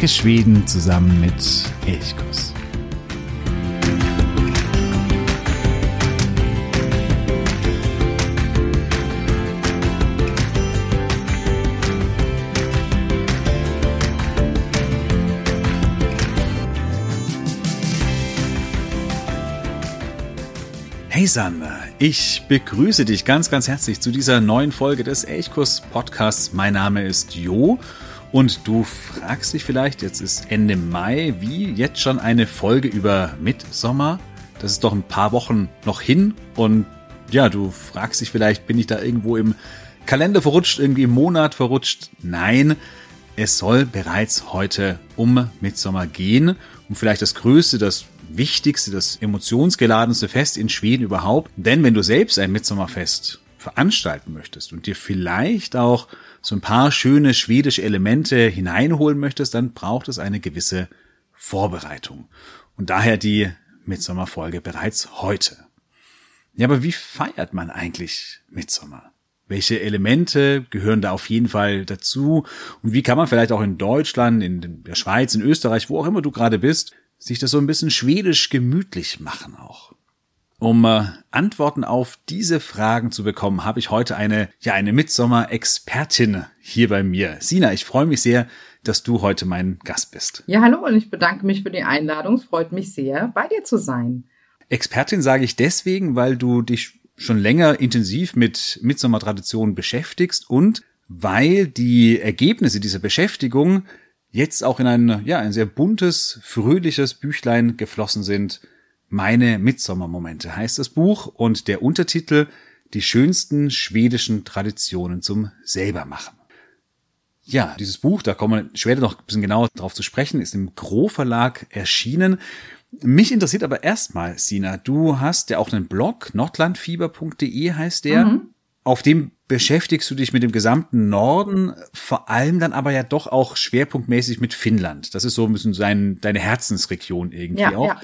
Entdecke Schweden zusammen mit Elchkuss. Hey Sander, ich begrüße dich ganz, ganz herzlich zu dieser neuen Folge des Elchkurs Podcasts. Mein Name ist Jo und du fragst dich vielleicht, jetzt ist Ende Mai, wie jetzt schon eine Folge über Mitsommer? Das ist doch ein paar Wochen noch hin und ja, du fragst dich vielleicht, bin ich da irgendwo im Kalender verrutscht, irgendwie im Monat verrutscht? Nein, es soll bereits heute um Mitsommer gehen, um vielleicht das größte, das wichtigste, das emotionsgeladenste Fest in Schweden überhaupt. Denn wenn du selbst ein Mitsommerfest veranstalten möchtest und dir vielleicht auch so ein paar schöne schwedische Elemente hineinholen möchtest, dann braucht es eine gewisse Vorbereitung. Und daher die Mitsommerfolge bereits heute. Ja, aber wie feiert man eigentlich Mitsommer? Welche Elemente gehören da auf jeden Fall dazu? Und wie kann man vielleicht auch in Deutschland, in der Schweiz, in Österreich, wo auch immer du gerade bist, sich das so ein bisschen schwedisch gemütlich machen auch. Um äh, Antworten auf diese Fragen zu bekommen, habe ich heute eine, ja, eine Mitsommer-Expertin hier bei mir. Sina, ich freue mich sehr, dass du heute mein Gast bist. Ja, hallo und ich bedanke mich für die Einladung. Es freut mich sehr, bei dir zu sein. Expertin sage ich deswegen, weil du dich schon länger intensiv mit Mitsommer-Traditionen beschäftigst und weil die Ergebnisse dieser Beschäftigung jetzt auch in ein, ja, ein sehr buntes, fröhliches Büchlein geflossen sind. Meine Mitsommermomente heißt das Buch und der Untertitel Die schönsten schwedischen Traditionen zum Selbermachen. Ja, dieses Buch, da kommen wir später noch ein bisschen genauer drauf zu sprechen, ist im Gro Verlag erschienen. Mich interessiert aber erstmal, Sina, du hast ja auch einen Blog, nordlandfieber.de heißt der. Mhm. Auf dem beschäftigst du dich mit dem gesamten Norden, vor allem dann aber ja doch auch schwerpunktmäßig mit Finnland. Das ist so ein bisschen sein, deine Herzensregion irgendwie ja, auch. Ja.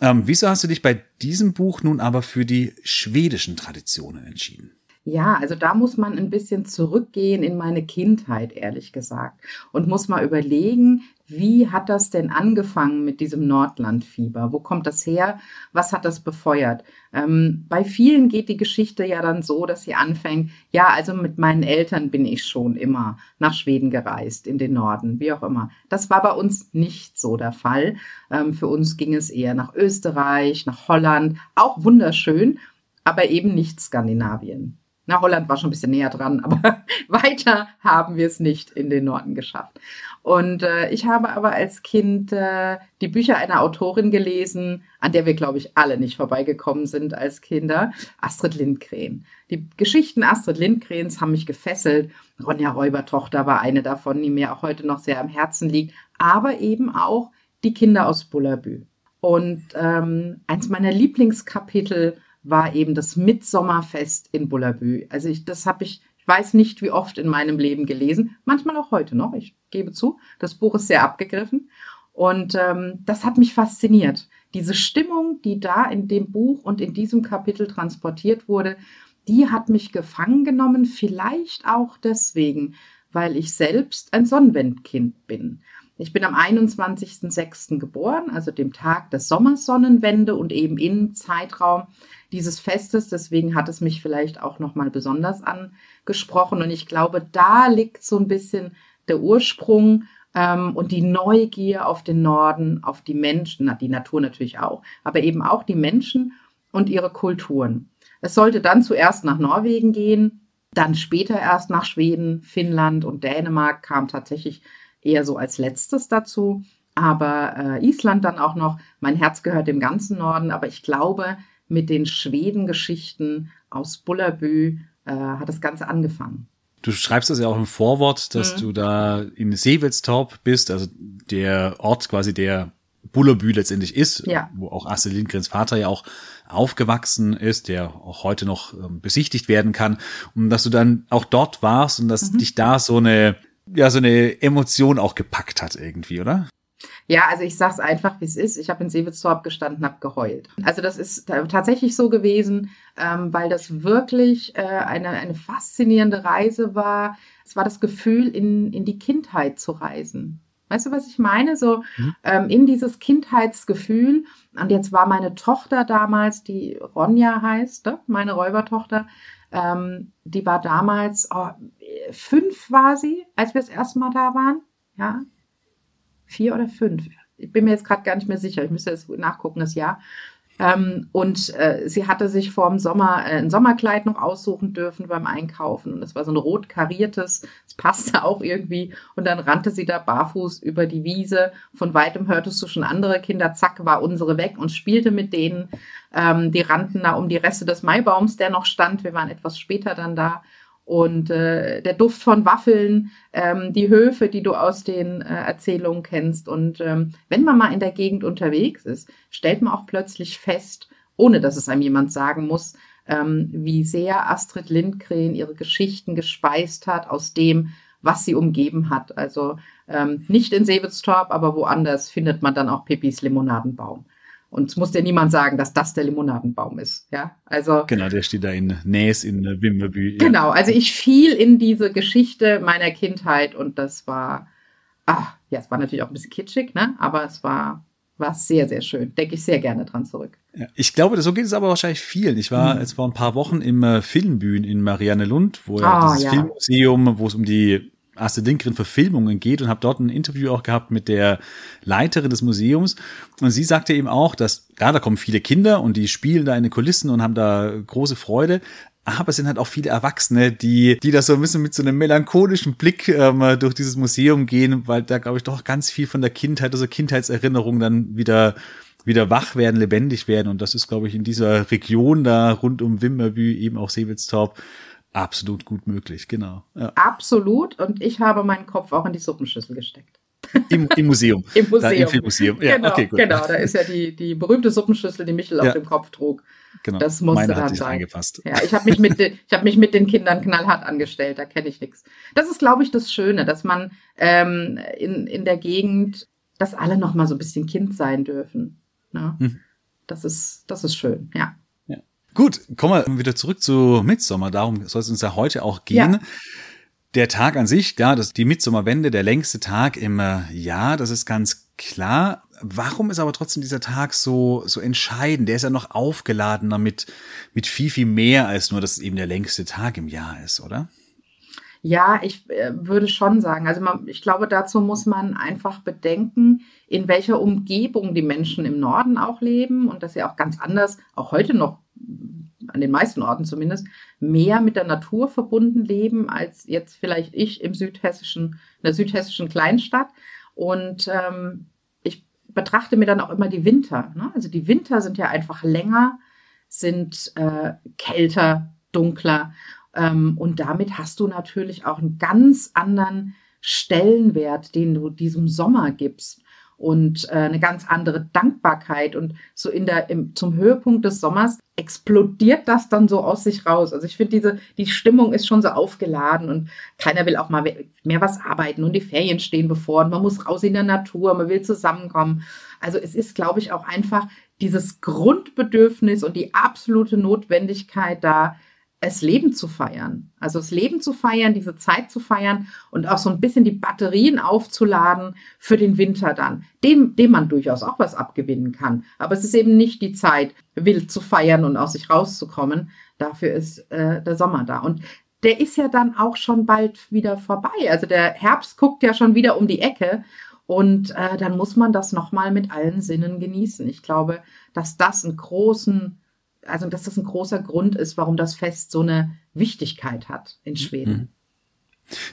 Ähm, wieso hast du dich bei diesem Buch nun aber für die schwedischen Traditionen entschieden? Ja, also da muss man ein bisschen zurückgehen in meine Kindheit, ehrlich gesagt, und muss mal überlegen, wie hat das denn angefangen mit diesem Nordlandfieber? Wo kommt das her? Was hat das befeuert? Ähm, bei vielen geht die Geschichte ja dann so, dass sie anfängt, ja, also mit meinen Eltern bin ich schon immer nach Schweden gereist, in den Norden, wie auch immer. Das war bei uns nicht so der Fall. Ähm, für uns ging es eher nach Österreich, nach Holland, auch wunderschön, aber eben nicht Skandinavien. Na, Holland war schon ein bisschen näher dran, aber weiter haben wir es nicht in den Norden geschafft. Und äh, ich habe aber als Kind äh, die Bücher einer Autorin gelesen, an der wir, glaube ich, alle nicht vorbeigekommen sind als Kinder, Astrid Lindgren. Die Geschichten Astrid Lindgrens haben mich gefesselt. Ronja Räubertochter war eine davon, die mir auch heute noch sehr am Herzen liegt, aber eben auch die Kinder aus Bullabü. Und ähm, eins meiner Lieblingskapitel war eben das Mitsommerfest in Bullabü. Also ich, das habe ich, ich weiß nicht, wie oft in meinem Leben gelesen, manchmal auch heute noch, ich gebe zu. Das Buch ist sehr abgegriffen und ähm, das hat mich fasziniert. Diese Stimmung, die da in dem Buch und in diesem Kapitel transportiert wurde, die hat mich gefangen genommen, vielleicht auch deswegen, weil ich selbst ein Sonnenwendkind bin. Ich bin am 21.06. geboren, also dem Tag der Sommersonnenwende und eben im Zeitraum dieses Festes. Deswegen hat es mich vielleicht auch nochmal besonders angesprochen. Und ich glaube, da liegt so ein bisschen der Ursprung ähm, und die Neugier auf den Norden, auf die Menschen, na, die Natur natürlich auch, aber eben auch die Menschen und ihre Kulturen. Es sollte dann zuerst nach Norwegen gehen, dann später erst nach Schweden, Finnland und Dänemark kam tatsächlich eher so als letztes dazu. Aber äh, Island dann auch noch. Mein Herz gehört dem ganzen Norden. Aber ich glaube, mit den Schwedengeschichten aus Bullabü äh, hat das Ganze angefangen. Du schreibst das ja auch im Vorwort, dass mhm. du da in Seewelstorp bist, also der Ort quasi, der Bullabü letztendlich ist, ja. wo auch Astrid Lindgrens Vater ja auch aufgewachsen ist, der auch heute noch ähm, besichtigt werden kann. Und dass du dann auch dort warst und dass mhm. dich da so eine ja so eine Emotion auch gepackt hat irgendwie, oder? Ja, also ich sag's einfach, wie es ist. Ich habe in Seewitzdorp gestanden, habe geheult. Also das ist tatsächlich so gewesen, ähm, weil das wirklich äh, eine, eine faszinierende Reise war. Es war das Gefühl, in, in die Kindheit zu reisen. Weißt du, was ich meine? So mhm. ähm, in dieses Kindheitsgefühl. Und jetzt war meine Tochter damals, die Ronja heißt, ne? meine Räubertochter, ähm, die war damals, oh, fünf war sie, als wir das erste Mal da waren. Ja, vier oder fünf. Ich bin mir jetzt gerade gar nicht mehr sicher. Ich müsste jetzt nachgucken, das Jahr. Ähm, und äh, sie hatte sich vor dem Sommer äh, ein Sommerkleid noch aussuchen dürfen beim Einkaufen. Und das war so ein rot kariertes, das passte auch irgendwie. Und dann rannte sie da barfuß über die Wiese. Von weitem hörtest du schon andere Kinder, zack, war unsere weg und spielte mit denen. Ähm, die rannten da um die Reste des Maibaums, der noch stand. Wir waren etwas später dann da und äh, der Duft von Waffeln, ähm, die Höfe, die du aus den äh, Erzählungen kennst. Und ähm, wenn man mal in der Gegend unterwegs ist, stellt man auch plötzlich fest, ohne dass es einem jemand sagen muss, ähm, wie sehr Astrid Lindgren ihre Geschichten gespeist hat aus dem, was sie umgeben hat. Also ähm, nicht in Seewitztorp, aber woanders findet man dann auch Pippis Limonadenbaum. Und es muss dir niemand sagen, dass das der Limonadenbaum ist. Ja, also. Genau, der steht da in Näs in Wimmerby. Ja. Genau, also ich fiel in diese Geschichte meiner Kindheit und das war, ah, ja, es war natürlich auch ein bisschen kitschig, ne? Aber es war, war sehr, sehr schön. Denke ich sehr gerne dran zurück. Ja, ich glaube, so geht es aber wahrscheinlich vielen. Ich war mhm. jetzt vor ein paar Wochen im äh, Filmbühnen in Marianne Lund, wo ja oh, dieses ja. Filmmuseum, wo es um die Astrid Lindgren Verfilmungen geht und habe dort ein Interview auch gehabt mit der Leiterin des Museums und sie sagte eben auch, dass ja, da kommen viele Kinder und die spielen da in den Kulissen und haben da große Freude, aber es sind halt auch viele Erwachsene, die, die da so ein bisschen mit so einem melancholischen Blick ähm, durch dieses Museum gehen, weil da, glaube ich, doch ganz viel von der Kindheit, also Kindheitserinnerungen dann wieder wieder wach werden, lebendig werden. Und das ist, glaube ich, in dieser Region da rund um Wimmerby, eben auch Seewitztorp, Absolut gut möglich, genau. Ja. Absolut. Und ich habe meinen Kopf auch in die Suppenschüssel gesteckt. Im, Im, Museum. Im Museum. Da, Im Filmmuseum. Ja, genau, okay, gut. genau, da ist ja die, die berühmte Suppenschüssel, die Michel ja. auf dem Kopf trug. Genau. Das musste Meine dann sein. Ja, ich habe mich, mit ich hab mich mit den Kindern knallhart angestellt, da kenne ich nichts. Das ist, glaube ich, das Schöne, dass man ähm, in, in der Gegend, dass alle noch mal so ein bisschen Kind sein dürfen. Ne? Hm. Das, ist, das ist schön, ja. Gut, kommen wir wieder zurück zu Mitsommer. Darum soll es uns ja heute auch gehen. Ja. Der Tag an sich, ja, das die Mitsommerwende, der längste Tag im äh, Jahr, das ist ganz klar. Warum ist aber trotzdem dieser Tag so, so entscheidend? Der ist ja noch aufgeladener mit, mit viel, viel mehr als nur, dass es eben der längste Tag im Jahr ist, oder? Ja, ich äh, würde schon sagen. Also man, ich glaube, dazu muss man einfach bedenken, in welcher Umgebung die Menschen im Norden auch leben und dass sie auch ganz anders, auch heute noch an den meisten Orten zumindest, mehr mit der Natur verbunden leben als jetzt vielleicht ich im südhessischen, in der südhessischen Kleinstadt. Und ähm, ich betrachte mir dann auch immer die Winter. Ne? Also die Winter sind ja einfach länger, sind äh, kälter, dunkler. Ähm, und damit hast du natürlich auch einen ganz anderen Stellenwert, den du diesem Sommer gibst und äh, eine ganz andere Dankbarkeit. Und so in der, im, zum Höhepunkt des Sommers explodiert das dann so aus sich raus. Also ich finde, diese, die Stimmung ist schon so aufgeladen und keiner will auch mal mehr was arbeiten und die Ferien stehen bevor und man muss raus in der Natur, man will zusammenkommen. Also es ist, glaube ich, auch einfach dieses Grundbedürfnis und die absolute Notwendigkeit da, es Leben zu feiern. Also das Leben zu feiern, diese Zeit zu feiern und auch so ein bisschen die Batterien aufzuladen für den Winter dann, dem, dem man durchaus auch was abgewinnen kann. Aber es ist eben nicht die Zeit, wild zu feiern und aus sich rauszukommen. Dafür ist äh, der Sommer da. Und der ist ja dann auch schon bald wieder vorbei. Also der Herbst guckt ja schon wieder um die Ecke. Und äh, dann muss man das nochmal mit allen Sinnen genießen. Ich glaube, dass das einen großen also dass das ein großer Grund ist, warum das Fest so eine Wichtigkeit hat in Schweden. Mhm.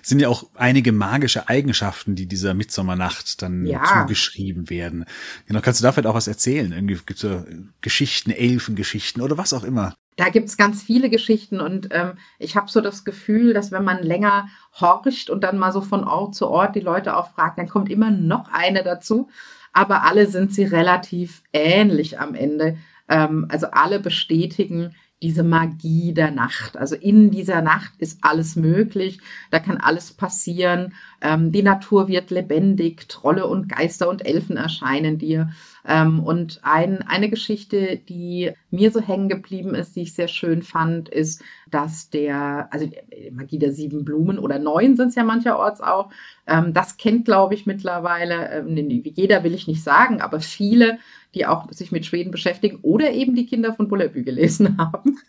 sind ja auch einige magische Eigenschaften, die dieser Mitsommernacht dann ja. zugeschrieben werden. Genau, kannst du da vielleicht auch was erzählen? Irgendwie gibt es so Geschichten, Elfengeschichten oder was auch immer. Da gibt es ganz viele Geschichten und ähm, ich habe so das Gefühl, dass wenn man länger horcht und dann mal so von Ort zu Ort die Leute auch fragt, dann kommt immer noch eine dazu. Aber alle sind sie relativ ähnlich am Ende. Ähm, also alle bestätigen diese Magie der Nacht. Also in dieser Nacht ist alles möglich, da kann alles passieren. Ähm, die Natur wird lebendig, Trolle und Geister und Elfen erscheinen dir. Ähm, und ein, eine Geschichte, die mir so hängen geblieben ist, die ich sehr schön fand, ist, dass der, also die Magie der sieben Blumen oder neun sind es ja mancherorts auch, ähm, das kennt, glaube ich, mittlerweile, ähm, jeder will ich nicht sagen, aber viele, die auch sich mit Schweden beschäftigen oder eben die Kinder von Bullerbü gelesen haben.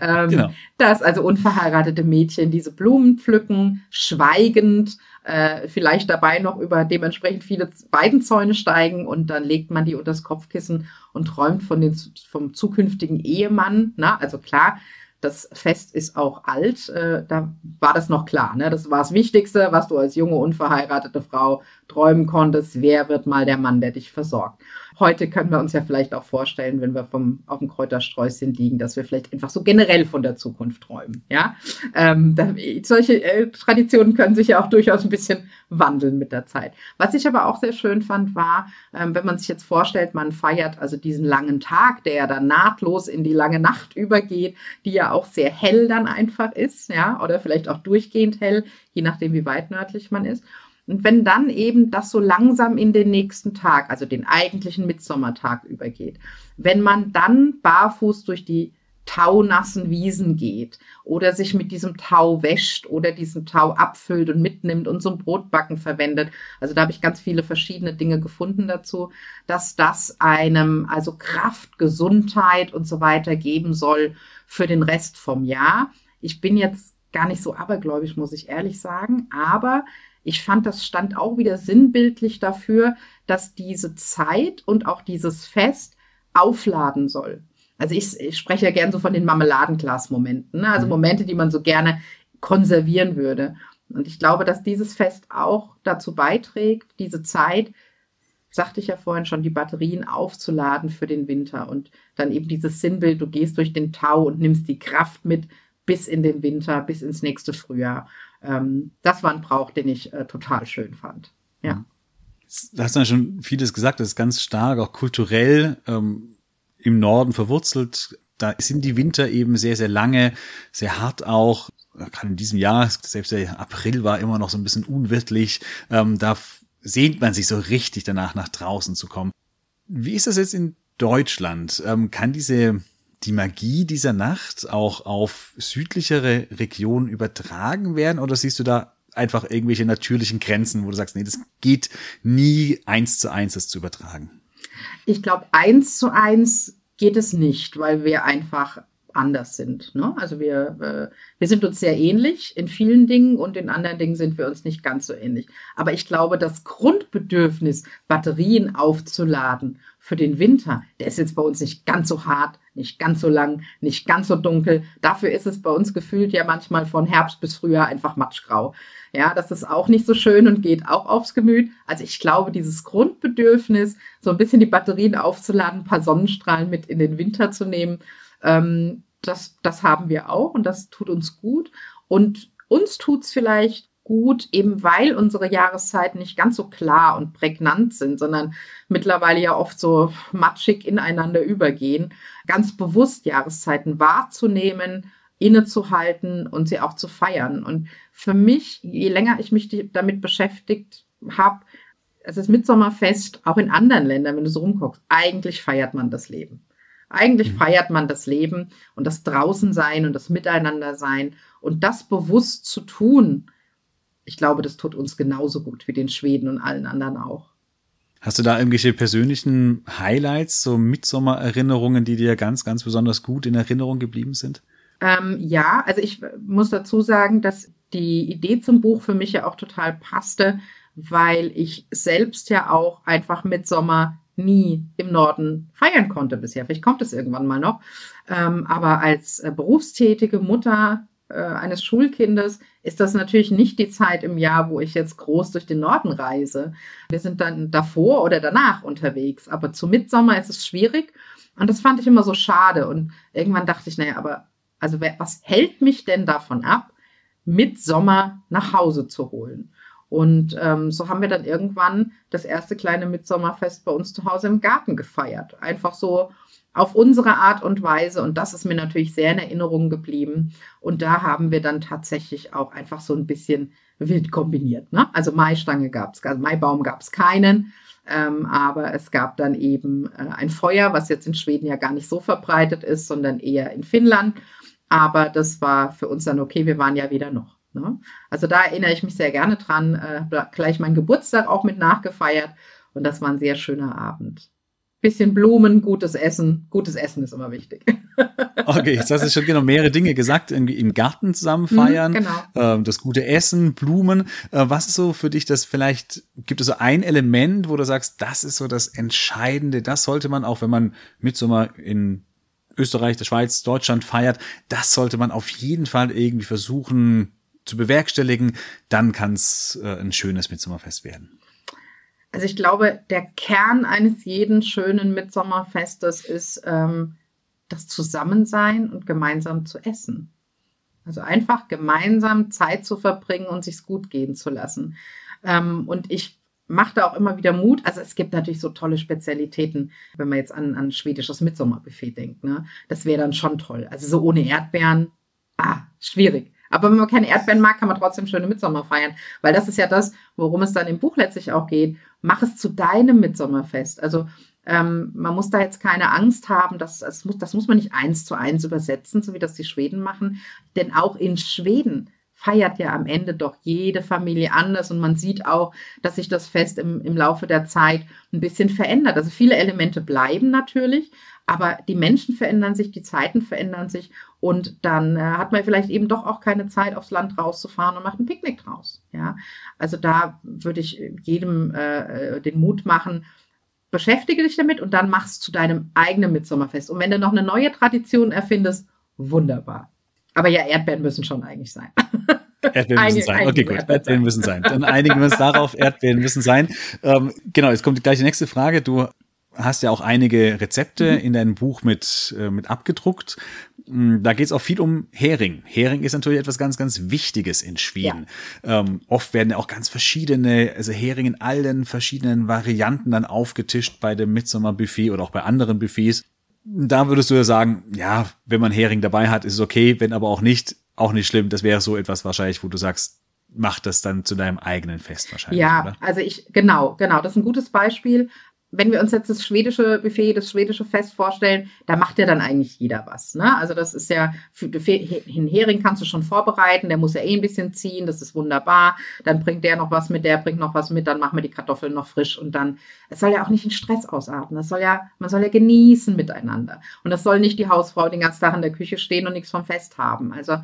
ähm, genau. Dass also unverheiratete Mädchen diese Blumen pflücken, schweigend, äh, vielleicht dabei noch über dementsprechend viele Weidenzäune steigen und dann legt man die unter das Kopfkissen und träumt von den, vom zukünftigen Ehemann. Na, also klar, das Fest ist auch alt, äh, da war das noch klar. Ne? Das war das Wichtigste, was du als junge, unverheiratete Frau träumen konntest. Wer wird mal der Mann, der dich versorgt? Heute können wir uns ja vielleicht auch vorstellen, wenn wir vom, auf dem Kräutersträußchen liegen, dass wir vielleicht einfach so generell von der Zukunft träumen. Ja, ähm, da, solche äh, Traditionen können sich ja auch durchaus ein bisschen wandeln mit der Zeit. Was ich aber auch sehr schön fand, war, ähm, wenn man sich jetzt vorstellt, man feiert also diesen langen Tag, der ja dann nahtlos in die lange Nacht übergeht, die ja auch sehr hell dann einfach ist, ja, oder vielleicht auch durchgehend hell, je nachdem, wie weit nördlich man ist. Und wenn dann eben das so langsam in den nächsten Tag, also den eigentlichen Mitsommertag übergeht, wenn man dann barfuß durch die taunassen Wiesen geht oder sich mit diesem Tau wäscht oder diesen Tau abfüllt und mitnimmt und zum Brotbacken verwendet. Also da habe ich ganz viele verschiedene Dinge gefunden dazu, dass das einem also Kraft, Gesundheit und so weiter geben soll für den Rest vom Jahr. Ich bin jetzt gar nicht so abergläubisch, muss ich ehrlich sagen, aber ich fand, das stand auch wieder sinnbildlich dafür, dass diese Zeit und auch dieses Fest aufladen soll. Also ich, ich spreche ja gern so von den Marmeladenglas-Momenten, ne? also mhm. Momente, die man so gerne konservieren würde. Und ich glaube, dass dieses Fest auch dazu beiträgt, diese Zeit, sagte ich ja vorhin schon, die Batterien aufzuladen für den Winter und dann eben dieses Sinnbild, du gehst durch den Tau und nimmst die Kraft mit bis in den Winter, bis ins nächste Frühjahr ähm, das war ein Brauch, den ich äh, total schön fand. Ja. Du hast ja schon vieles gesagt, das ist ganz stark, auch kulturell ähm, im Norden verwurzelt. Da sind die Winter eben sehr, sehr lange, sehr hart auch. Gerade in diesem Jahr, selbst der April war immer noch so ein bisschen unwirtlich. Ähm, da sehnt man sich so richtig danach, nach draußen zu kommen. Wie ist das jetzt in Deutschland? Ähm, kann diese die Magie dieser Nacht auch auf südlichere Regionen übertragen werden? Oder siehst du da einfach irgendwelche natürlichen Grenzen, wo du sagst, nee, das geht nie eins zu eins, das zu übertragen? Ich glaube, eins zu eins geht es nicht, weil wir einfach anders sind. Ne? Also wir, äh, wir sind uns sehr ähnlich in vielen Dingen und in anderen Dingen sind wir uns nicht ganz so ähnlich. Aber ich glaube, das Grundbedürfnis, Batterien aufzuladen für den Winter, der ist jetzt bei uns nicht ganz so hart, nicht ganz so lang, nicht ganz so dunkel. Dafür ist es bei uns gefühlt ja manchmal von Herbst bis Frühjahr einfach matschgrau. Ja, das ist auch nicht so schön und geht auch aufs Gemüt. Also ich glaube, dieses Grundbedürfnis, so ein bisschen die Batterien aufzuladen, ein paar Sonnenstrahlen mit in den Winter zu nehmen, ähm, das, das haben wir auch und das tut uns gut. Und uns tut's vielleicht gut, eben weil unsere Jahreszeiten nicht ganz so klar und prägnant sind, sondern mittlerweile ja oft so matschig ineinander übergehen, ganz bewusst Jahreszeiten wahrzunehmen, innezuhalten und sie auch zu feiern. Und für mich, je länger ich mich damit beschäftigt habe, es ist Mitsommerfest, auch in anderen Ländern, wenn du so rumguckst, eigentlich feiert man das Leben. Eigentlich mhm. feiert man das Leben und das Draußensein und das Miteinandersein und das bewusst zu tun. Ich glaube, das tut uns genauso gut wie den Schweden und allen anderen auch. Hast du da irgendwelche persönlichen Highlights, so Mitsommererinnerungen, die dir ganz, ganz besonders gut in Erinnerung geblieben sind? Ähm, ja, also ich muss dazu sagen, dass die Idee zum Buch für mich ja auch total passte, weil ich selbst ja auch einfach Mitsommer nie im Norden feiern konnte bisher. Vielleicht kommt es irgendwann mal noch. Ähm, aber als äh, berufstätige Mutter äh, eines Schulkindes ist das natürlich nicht die Zeit im Jahr, wo ich jetzt groß durch den Norden reise. Wir sind dann davor oder danach unterwegs. Aber zu Mitsommer ist es schwierig. Und das fand ich immer so schade. Und irgendwann dachte ich, naja, aber also was hält mich denn davon ab, Mitsommer nach Hause zu holen? Und ähm, so haben wir dann irgendwann das erste kleine Mitsommerfest bei uns zu Hause im Garten gefeiert. Einfach so auf unsere Art und Weise. Und das ist mir natürlich sehr in Erinnerung geblieben. Und da haben wir dann tatsächlich auch einfach so ein bisschen wild kombiniert. Ne? Also Maistange gab es, also Maibaum gab es keinen. Ähm, aber es gab dann eben äh, ein Feuer, was jetzt in Schweden ja gar nicht so verbreitet ist, sondern eher in Finnland. Aber das war für uns dann okay, wir waren ja wieder noch. Ne? Also da erinnere ich mich sehr gerne dran. Äh, gleich meinen Geburtstag auch mit nachgefeiert. Und das war ein sehr schöner Abend bisschen Blumen, gutes Essen. Gutes Essen ist immer wichtig. Okay, jetzt hast du schon genau mehrere Dinge gesagt. Irgendwie im Garten zusammen mhm, feiern, mhm, genau. äh, das gute Essen, Blumen. Äh, was ist so für dich das vielleicht, gibt es so ein Element, wo du sagst, das ist so das Entscheidende, das sollte man auch, wenn man Mitsommer in Österreich, der Schweiz, Deutschland feiert, das sollte man auf jeden Fall irgendwie versuchen zu bewerkstelligen. Dann kann es äh, ein schönes Mitsommerfest werden. Also ich glaube, der Kern eines jeden schönen Mitsommerfestes ist ähm, das Zusammensein und gemeinsam zu essen. Also einfach gemeinsam Zeit zu verbringen und sich's gut gehen zu lassen. Ähm, und ich mache da auch immer wieder Mut. Also es gibt natürlich so tolle Spezialitäten, wenn man jetzt an, an schwedisches Mitsommerbuffet denkt. Ne? Das wäre dann schon toll. Also so ohne Erdbeeren, ah, schwierig. Aber wenn man keine Erdbeeren mag, kann man trotzdem schöne Mitsommer feiern. Weil das ist ja das, worum es dann im Buch letztlich auch geht. Mach es zu deinem Mitsommerfest. Also ähm, man muss da jetzt keine Angst haben, dass, das, muss, das muss man nicht eins zu eins übersetzen, so wie das die Schweden machen. Denn auch in Schweden feiert ja am Ende doch jede Familie anders und man sieht auch, dass sich das Fest im, im Laufe der Zeit ein bisschen verändert. Also viele Elemente bleiben natürlich, aber die Menschen verändern sich, die Zeiten verändern sich und dann äh, hat man vielleicht eben doch auch keine Zeit, aufs Land rauszufahren und macht ein Picknick draus. Ja, also da würde ich jedem äh, den Mut machen, beschäftige dich damit und dann machst zu deinem eigenen Mitsommerfest. Und wenn du noch eine neue Tradition erfindest, wunderbar. Aber ja, Erdbeeren müssen schon eigentlich sein. Erdbeeren müssen sein. Okay, gut. Erdbeeren müssen sein. Dann einigen wir uns darauf. Erdbeeren müssen sein. Ähm, genau, jetzt kommt gleich die nächste Frage. Du hast ja auch einige Rezepte mhm. in deinem Buch mit, äh, mit abgedruckt. Mm, da geht es auch viel um Hering. Hering ist natürlich etwas ganz, ganz Wichtiges in Schweden. Ja. Ähm, oft werden ja auch ganz verschiedene, also Hering in allen verschiedenen Varianten dann aufgetischt bei dem Midsommerbuffet oder auch bei anderen Buffets. Da würdest du ja sagen, ja, wenn man Hering dabei hat, ist es okay, wenn aber auch nicht, auch nicht schlimm. Das wäre so etwas wahrscheinlich, wo du sagst, mach das dann zu deinem eigenen Fest wahrscheinlich. Ja, oder? also ich, genau, genau, das ist ein gutes Beispiel wenn wir uns jetzt das schwedische Buffet, das schwedische Fest vorstellen, da macht ja dann eigentlich jeder was. Ne? Also das ist ja, für den Hering kannst du schon vorbereiten, der muss ja eh ein bisschen ziehen, das ist wunderbar. Dann bringt der noch was mit, der bringt noch was mit, dann machen wir die Kartoffeln noch frisch und dann, es soll ja auch nicht in Stress ausarten. Das soll ja, man soll ja genießen miteinander. Und das soll nicht die Hausfrau den ganzen Tag in der Küche stehen und nichts vom Fest haben. Also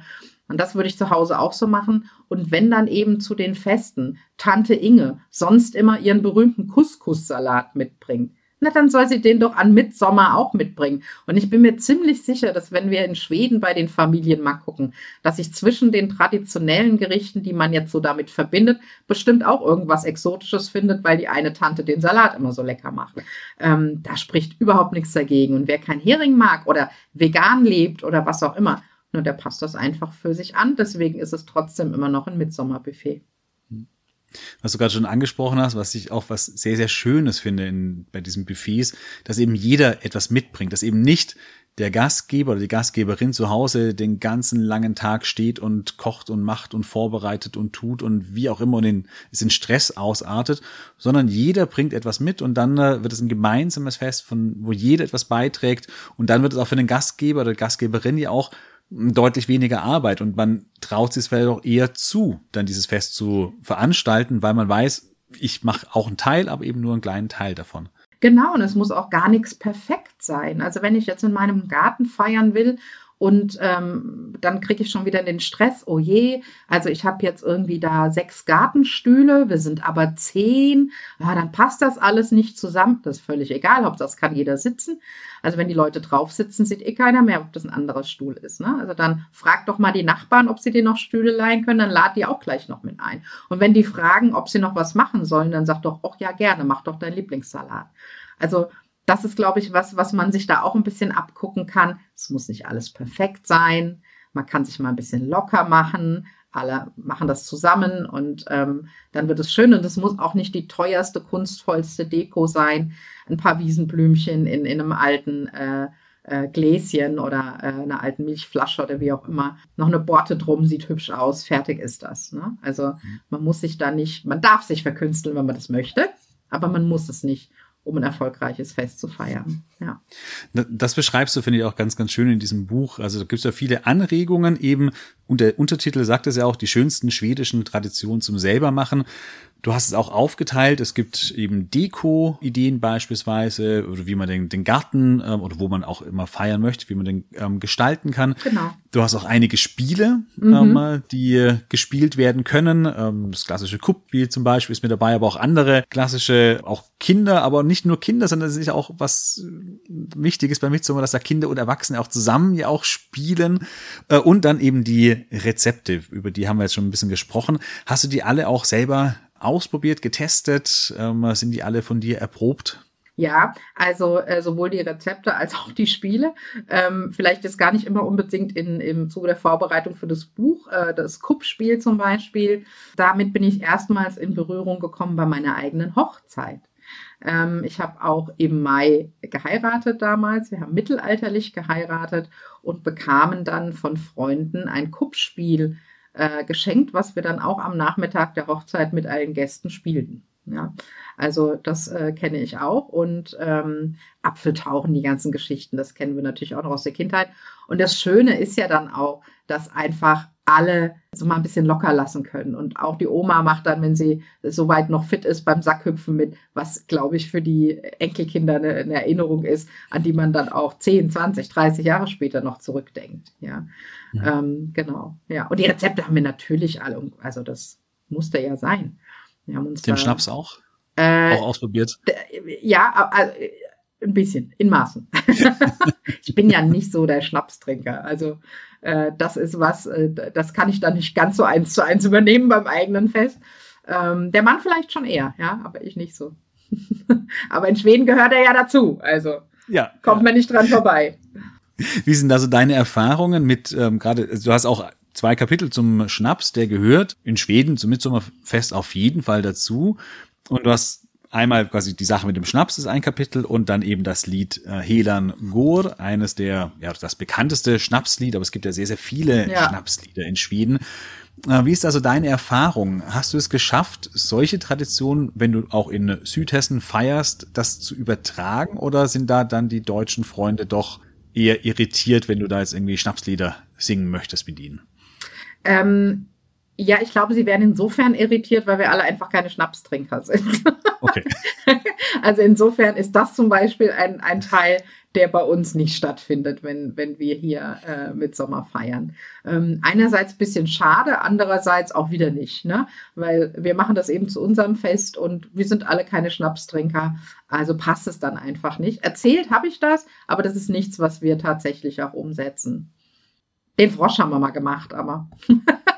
und das würde ich zu Hause auch so machen. Und wenn dann eben zu den Festen Tante Inge sonst immer ihren berühmten Couscous-Salat mitbringt, na dann soll sie den doch an Mitsommer auch mitbringen. Und ich bin mir ziemlich sicher, dass wenn wir in Schweden bei den Familien mal gucken, dass sich zwischen den traditionellen Gerichten, die man jetzt so damit verbindet, bestimmt auch irgendwas Exotisches findet, weil die eine Tante den Salat immer so lecker macht. Ähm, da spricht überhaupt nichts dagegen. Und wer kein Hering mag oder vegan lebt oder was auch immer, nur der passt das einfach für sich an. Deswegen ist es trotzdem immer noch ein Mitsommerbuffet. Was du gerade schon angesprochen hast, was ich auch was sehr, sehr Schönes finde in, bei diesen Buffets, dass eben jeder etwas mitbringt, dass eben nicht der Gastgeber oder die Gastgeberin zu Hause den ganzen langen Tag steht und kocht und macht und vorbereitet und tut und wie auch immer und in, es in Stress ausartet, sondern jeder bringt etwas mit und dann äh, wird es ein gemeinsames Fest, von wo jeder etwas beiträgt und dann wird es auch für den Gastgeber oder Gastgeberin ja auch deutlich weniger Arbeit und man traut sich vielleicht auch eher zu, dann dieses Fest zu veranstalten, weil man weiß, ich mache auch einen Teil, aber eben nur einen kleinen Teil davon. Genau, und es muss auch gar nichts perfekt sein. Also wenn ich jetzt in meinem Garten feiern will und ähm, dann kriege ich schon wieder den Stress, oh je, also ich habe jetzt irgendwie da sechs Gartenstühle, wir sind aber zehn, ja, dann passt das alles nicht zusammen. Das ist völlig egal, Hauptsache das kann jeder sitzen. Also wenn die Leute drauf sitzen, sieht eh keiner mehr, ob das ein anderer Stuhl ist. Ne? Also dann frag doch mal die Nachbarn, ob sie dir noch Stühle leihen können, dann lad die auch gleich noch mit ein. Und wenn die fragen, ob sie noch was machen sollen, dann sag doch, ach ja, gerne, mach doch deinen Lieblingssalat. Also das ist, glaube ich, was, was man sich da auch ein bisschen abgucken kann. Es muss nicht alles perfekt sein. Man kann sich mal ein bisschen locker machen. alle machen das zusammen und ähm, dann wird es schön und es muss auch nicht die teuerste, kunstvollste Deko sein. Ein paar Wiesenblümchen in, in einem alten äh, äh, Gläschen oder äh, einer alten Milchflasche oder wie auch immer. Noch eine Borte drum, sieht hübsch aus, fertig ist das. Ne? Also mhm. man muss sich da nicht, man darf sich verkünsteln, wenn man das möchte, aber man muss es nicht um ein erfolgreiches Fest zu feiern. Ja. Das beschreibst du, finde ich, auch ganz, ganz schön in diesem Buch. Also da gibt es ja viele Anregungen eben. Und der Untertitel sagt es ja auch, die schönsten schwedischen Traditionen zum Selbermachen. Du hast es auch aufgeteilt. Es gibt eben Deko-Ideen beispielsweise oder wie man den, den Garten ähm, oder wo man auch immer feiern möchte, wie man den ähm, gestalten kann. Genau. Du hast auch einige Spiele, mhm. ähm, die gespielt werden können. Ähm, das klassische Kuppspiel zum Beispiel ist mit dabei, aber auch andere klassische, auch Kinder, aber nicht nur Kinder, sondern es ist ja auch was Wichtiges bei Mitsummer, dass da Kinder und Erwachsene auch zusammen ja auch spielen. Äh, und dann eben die Rezepte, über die haben wir jetzt schon ein bisschen gesprochen. Hast du die alle auch selber ausprobiert, getestet? Ähm, sind die alle von dir erprobt? Ja, also äh, sowohl die Rezepte als auch die Spiele. Ähm, vielleicht ist gar nicht immer unbedingt in, im Zuge der Vorbereitung für das Buch, äh, das Kuppspiel zum Beispiel. Damit bin ich erstmals in Berührung gekommen bei meiner eigenen Hochzeit. Ähm, ich habe auch im Mai geheiratet damals. Wir haben mittelalterlich geheiratet und bekamen dann von Freunden ein Kuppspiel äh, geschenkt, was wir dann auch am Nachmittag der Hochzeit mit allen Gästen spielten. Ja, also das äh, kenne ich auch und ähm, Apfeltauchen, die ganzen Geschichten, das kennen wir natürlich auch noch aus der Kindheit. Und das Schöne ist ja dann auch, dass einfach alle so mal ein bisschen locker lassen können. Und auch die Oma macht dann, wenn sie soweit noch fit ist, beim Sackhüpfen mit, was, glaube ich, für die Enkelkinder eine, eine, Erinnerung ist, an die man dann auch 10, 20, 30 Jahre später noch zurückdenkt. Ja, ja. Ähm, genau. Ja, und die Rezepte haben wir natürlich alle. Also das musste ja sein. Wir haben uns Den da, Schnaps auch? Äh, auch ausprobiert? Ja, also, ein bisschen, in Maßen. ich bin ja nicht so der Schnapstrinker. Also äh, das ist was, äh, das kann ich dann nicht ganz so eins zu eins übernehmen beim eigenen Fest. Ähm, der Mann vielleicht schon eher, ja, aber ich nicht so. aber in Schweden gehört er ja dazu, also ja, kommt ja. man nicht dran vorbei. Wie sind da so deine Erfahrungen mit ähm, gerade, also du hast auch zwei Kapitel zum Schnaps, der gehört in Schweden zum Mitsommerfest auf jeden Fall dazu. Und du hast einmal quasi die Sache mit dem Schnaps ist ein Kapitel und dann eben das Lied äh, Helan Gor, eines der, ja, das bekannteste Schnapslied, aber es gibt ja sehr, sehr viele ja. Schnapslieder in Schweden. Äh, wie ist also deine Erfahrung? Hast du es geschafft, solche Traditionen, wenn du auch in Südhessen feierst, das zu übertragen oder sind da dann die deutschen Freunde doch eher irritiert, wenn du da jetzt irgendwie Schnapslieder singen möchtest mit ihnen? Ähm, ja, ich glaube, sie werden insofern irritiert, weil wir alle einfach keine Schnapstrinker sind. Okay. also insofern ist das zum Beispiel ein, ein Teil, der bei uns nicht stattfindet, wenn, wenn wir hier äh, mit Sommer feiern. Ähm, einerseits bisschen schade, andererseits auch wieder nicht, ne? weil wir machen das eben zu unserem Fest und wir sind alle keine Schnapstrinker, also passt es dann einfach nicht. Erzählt habe ich das, aber das ist nichts, was wir tatsächlich auch umsetzen. Den Frosch haben wir mal gemacht, aber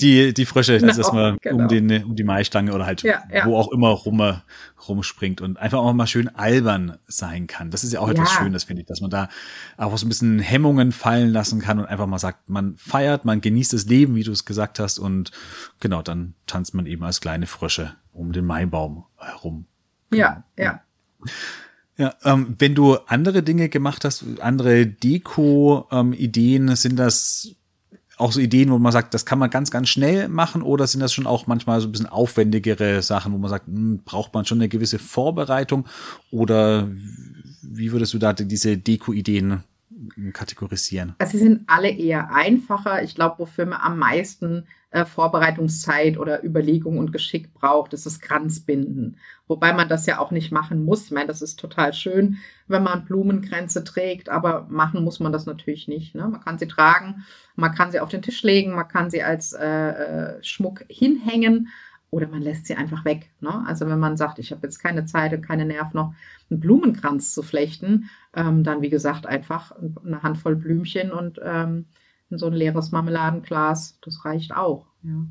die, die Frösche, genau, dass man genau. um, den, um die Maistange oder halt ja, ja. wo auch immer rum, rumspringt und einfach auch mal schön albern sein kann. Das ist ja auch etwas ja. Schönes, finde ich, dass man da auch so ein bisschen Hemmungen fallen lassen kann und einfach mal sagt, man feiert, man genießt das Leben, wie du es gesagt hast und genau, dann tanzt man eben als kleine Frösche um den Maibaum herum. Ja, ja. Ja, ähm, wenn du andere Dinge gemacht hast, andere Deko-Ideen, ähm, sind das auch so Ideen, wo man sagt, das kann man ganz, ganz schnell machen oder sind das schon auch manchmal so ein bisschen aufwendigere Sachen, wo man sagt, hm, braucht man schon eine gewisse Vorbereitung oder wie würdest du da diese Deko-Ideen kategorisieren? Also sie sind alle eher einfacher. Ich glaube, wofür man am meisten äh, Vorbereitungszeit oder Überlegung und Geschick braucht, ist das Kranzbinden. Wobei man das ja auch nicht machen muss. Ich meine, das ist total schön, wenn man Blumenkränze trägt, aber machen muss man das natürlich nicht. Ne? Man kann sie tragen, man kann sie auf den Tisch legen, man kann sie als äh, äh Schmuck hinhängen oder man lässt sie einfach weg. Ne? Also wenn man sagt, ich habe jetzt keine Zeit und keine Nerv noch, einen Blumenkranz zu flechten, ähm, dann wie gesagt einfach eine Handvoll Blümchen und ähm, so ein leeres Marmeladenglas, das reicht auch. Ja.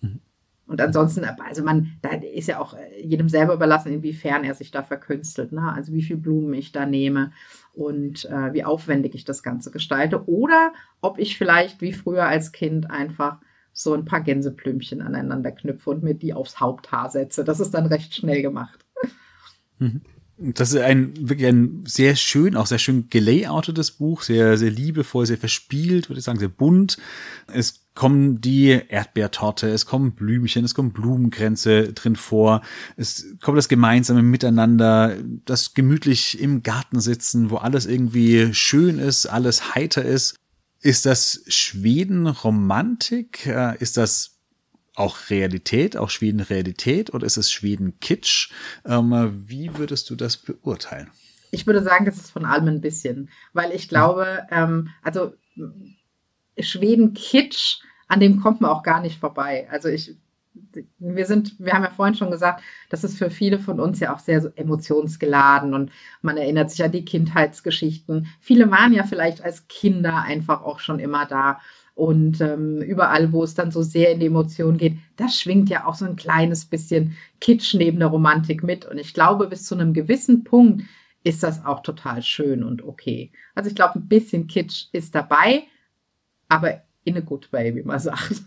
Mhm. Und ansonsten, also man, da ist ja auch äh, jedem selber überlassen, inwiefern er sich da verkünstelt. Ne? Also wie viel Blumen ich da nehme und äh, wie aufwendig ich das Ganze gestalte. Oder ob ich vielleicht wie früher als Kind einfach so ein paar Gänseblümchen aneinander knüpfe und mir die aufs Haupthaar setze. Das ist dann recht schnell gemacht. Mhm. Das ist ein wirklich ein sehr schön, auch sehr schön gelayoutetes Buch, sehr, sehr liebevoll, sehr verspielt, würde ich sagen, sehr bunt. Es kommen die Erdbeertorte, es kommen Blümchen, es kommen Blumenkränze drin vor, es kommt das gemeinsame Miteinander, das gemütlich im Garten sitzen, wo alles irgendwie schön ist, alles heiter ist. Ist das Schweden Romantik? Äh, ist das auch Realität, auch Schweden Realität oder ist es Schweden Kitsch? Ähm, wie würdest du das beurteilen? Ich würde sagen, das ist von allem ein bisschen, weil ich glaube, ähm, also Schweden Kitsch, an dem kommt man auch gar nicht vorbei. Also ich, wir sind, wir haben ja vorhin schon gesagt, das ist für viele von uns ja auch sehr so emotionsgeladen und man erinnert sich an die Kindheitsgeschichten. Viele waren ja vielleicht als Kinder einfach auch schon immer da. Und ähm, überall, wo es dann so sehr in die Emotion geht, das schwingt ja auch so ein kleines bisschen Kitsch neben der Romantik mit. Und ich glaube, bis zu einem gewissen Punkt ist das auch total schön und okay. Also ich glaube, ein bisschen Kitsch ist dabei, aber in a good way, wie man sagt.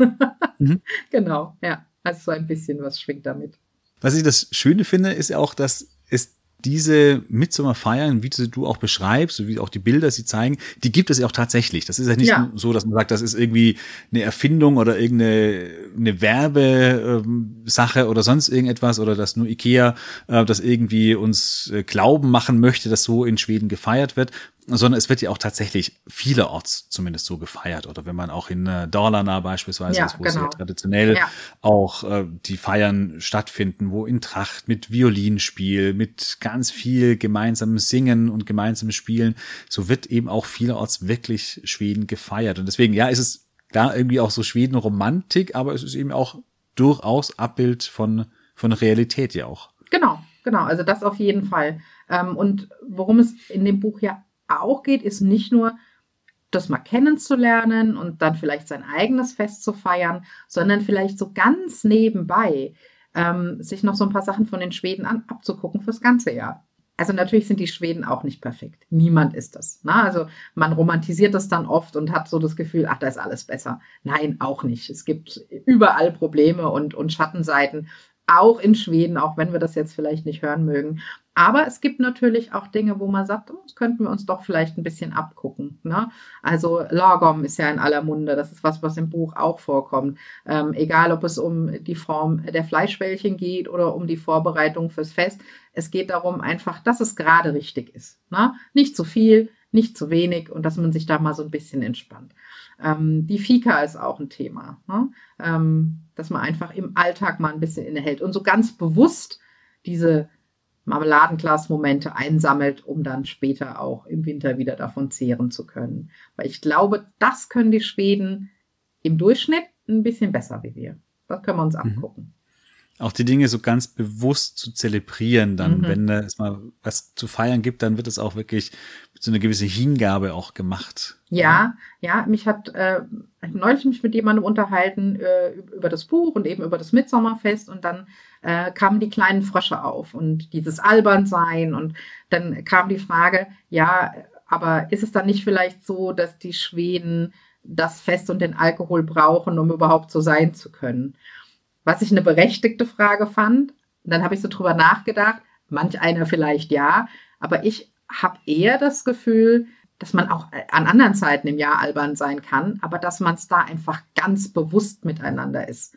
Mhm. Genau, ja. Also so ein bisschen was schwingt damit. Was ich das Schöne finde, ist ja auch, dass es diese Mitsommerfeiern, wie du auch beschreibst, so wie auch die Bilder sie zeigen, die gibt es ja auch tatsächlich. Das ist ja nicht ja. so, dass man sagt, das ist irgendwie eine Erfindung oder irgendeine eine Werbesache oder sonst irgendetwas oder dass nur Ikea äh, das irgendwie uns äh, glauben machen möchte, dass so in Schweden gefeiert wird, sondern es wird ja auch tatsächlich vielerorts zumindest so gefeiert. Oder wenn man auch in äh, Dalarna beispielsweise ja, ist, wo genau. sehr traditionell ja. auch äh, die Feiern stattfinden, wo in Tracht mit Violinspiel, mit ganz viel gemeinsamem Singen und gemeinsamem Spielen, so wird eben auch vielerorts wirklich Schweden gefeiert. Und deswegen, ja, ist es da irgendwie auch so Schweden-Romantik, aber es ist eben auch durchaus Abbild von, von Realität ja auch. Genau, genau. Also das auf jeden Fall. Ähm, und worum es in dem Buch ja auch geht, ist nicht nur das mal kennenzulernen und dann vielleicht sein eigenes Fest zu feiern, sondern vielleicht so ganz nebenbei ähm, sich noch so ein paar Sachen von den Schweden an, abzugucken fürs ganze Jahr. Also natürlich sind die Schweden auch nicht perfekt. Niemand ist das. Ne? Also man romantisiert das dann oft und hat so das Gefühl, ach, da ist alles besser. Nein, auch nicht. Es gibt überall Probleme und, und Schattenseiten auch in Schweden, auch wenn wir das jetzt vielleicht nicht hören mögen. Aber es gibt natürlich auch Dinge, wo man sagt, oh, das könnten wir uns doch vielleicht ein bisschen abgucken. Ne? Also Lagom ist ja in aller Munde. Das ist was, was im Buch auch vorkommt. Ähm, egal, ob es um die Form der Fleischbällchen geht oder um die Vorbereitung fürs Fest. Es geht darum einfach, dass es gerade richtig ist. Ne? Nicht zu viel, nicht zu wenig und dass man sich da mal so ein bisschen entspannt. Ähm, die Fika ist auch ein Thema, ne? ähm, dass man einfach im Alltag mal ein bisschen innehält und so ganz bewusst diese Marmeladenglas-Momente einsammelt, um dann später auch im Winter wieder davon zehren zu können. Weil ich glaube, das können die Schweden im Durchschnitt ein bisschen besser wie wir. Das können wir uns mhm. Auch die Dinge so ganz bewusst zu zelebrieren, dann, mhm. wenn es mal was zu feiern gibt, dann wird es auch wirklich mit so einer gewissen Hingabe auch gemacht. Ja, ja, mich hat äh, neulich mich mit jemandem unterhalten äh, über das Buch und eben über das Mitsommerfest und dann äh, kamen die kleinen Frösche auf und dieses Albernsein und dann kam die Frage, ja, aber ist es dann nicht vielleicht so, dass die Schweden das Fest und den Alkohol brauchen, um überhaupt so sein zu können? Was ich eine berechtigte Frage fand. Und dann habe ich so drüber nachgedacht. Manch einer vielleicht ja, aber ich habe eher das Gefühl, dass man auch an anderen Zeiten im Jahr albern sein kann, aber dass man es da einfach ganz bewusst miteinander ist.